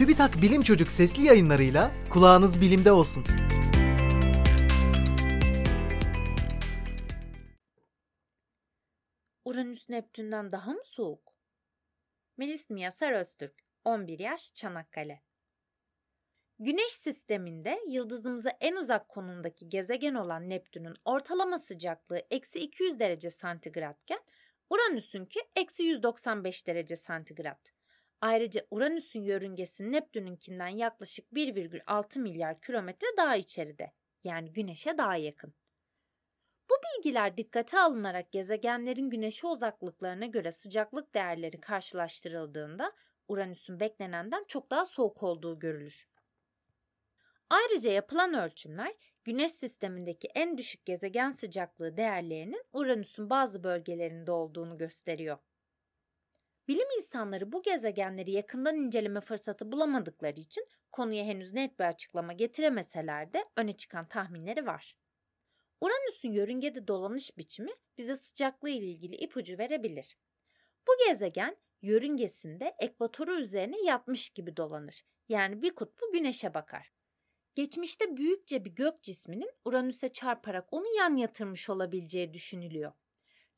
TÜBİTAK Bilim Çocuk sesli yayınlarıyla kulağınız bilimde olsun. Uranüs Neptün'den daha mı soğuk? Melis Miyasar Öztürk, 11 yaş, Çanakkale. Güneş sisteminde yıldızımıza en uzak konumdaki gezegen olan Neptün'ün ortalama sıcaklığı eksi 200 derece santigratken Uranüs'ünki eksi 195 derece santigrat. Ayrıca Uranüs'ün yörüngesi Neptün'ünkinden yaklaşık 1,6 milyar kilometre daha içeride. Yani Güneş'e daha yakın. Bu bilgiler dikkate alınarak gezegenlerin güneşe uzaklıklarına göre sıcaklık değerleri karşılaştırıldığında Uranüs'ün beklenenden çok daha soğuk olduğu görülür. Ayrıca yapılan ölçümler Güneş sistemindeki en düşük gezegen sıcaklığı değerlerinin Uranüs'ün bazı bölgelerinde olduğunu gösteriyor. Bilim insanları bu gezegenleri yakından inceleme fırsatı bulamadıkları için konuya henüz net bir açıklama getiremeseler de öne çıkan tahminleri var. Uranüs'ün yörüngede dolanış biçimi bize sıcaklığı ile ilgili ipucu verebilir. Bu gezegen yörüngesinde ekvatoru üzerine yatmış gibi dolanır. Yani bir kutbu güneşe bakar. Geçmişte büyükçe bir gök cisminin Uranüs'e çarparak onu yan yatırmış olabileceği düşünülüyor.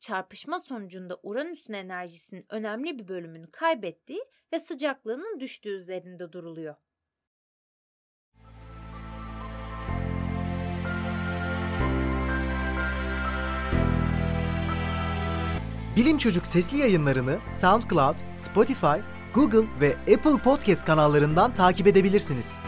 Çarpışma sonucunda Uranüs'ün enerjisinin önemli bir bölümünü kaybettiği ve sıcaklığının düştüğü üzerinde duruluyor. Bilim Çocuk sesli yayınlarını SoundCloud, Spotify, Google ve Apple Podcast kanallarından takip edebilirsiniz.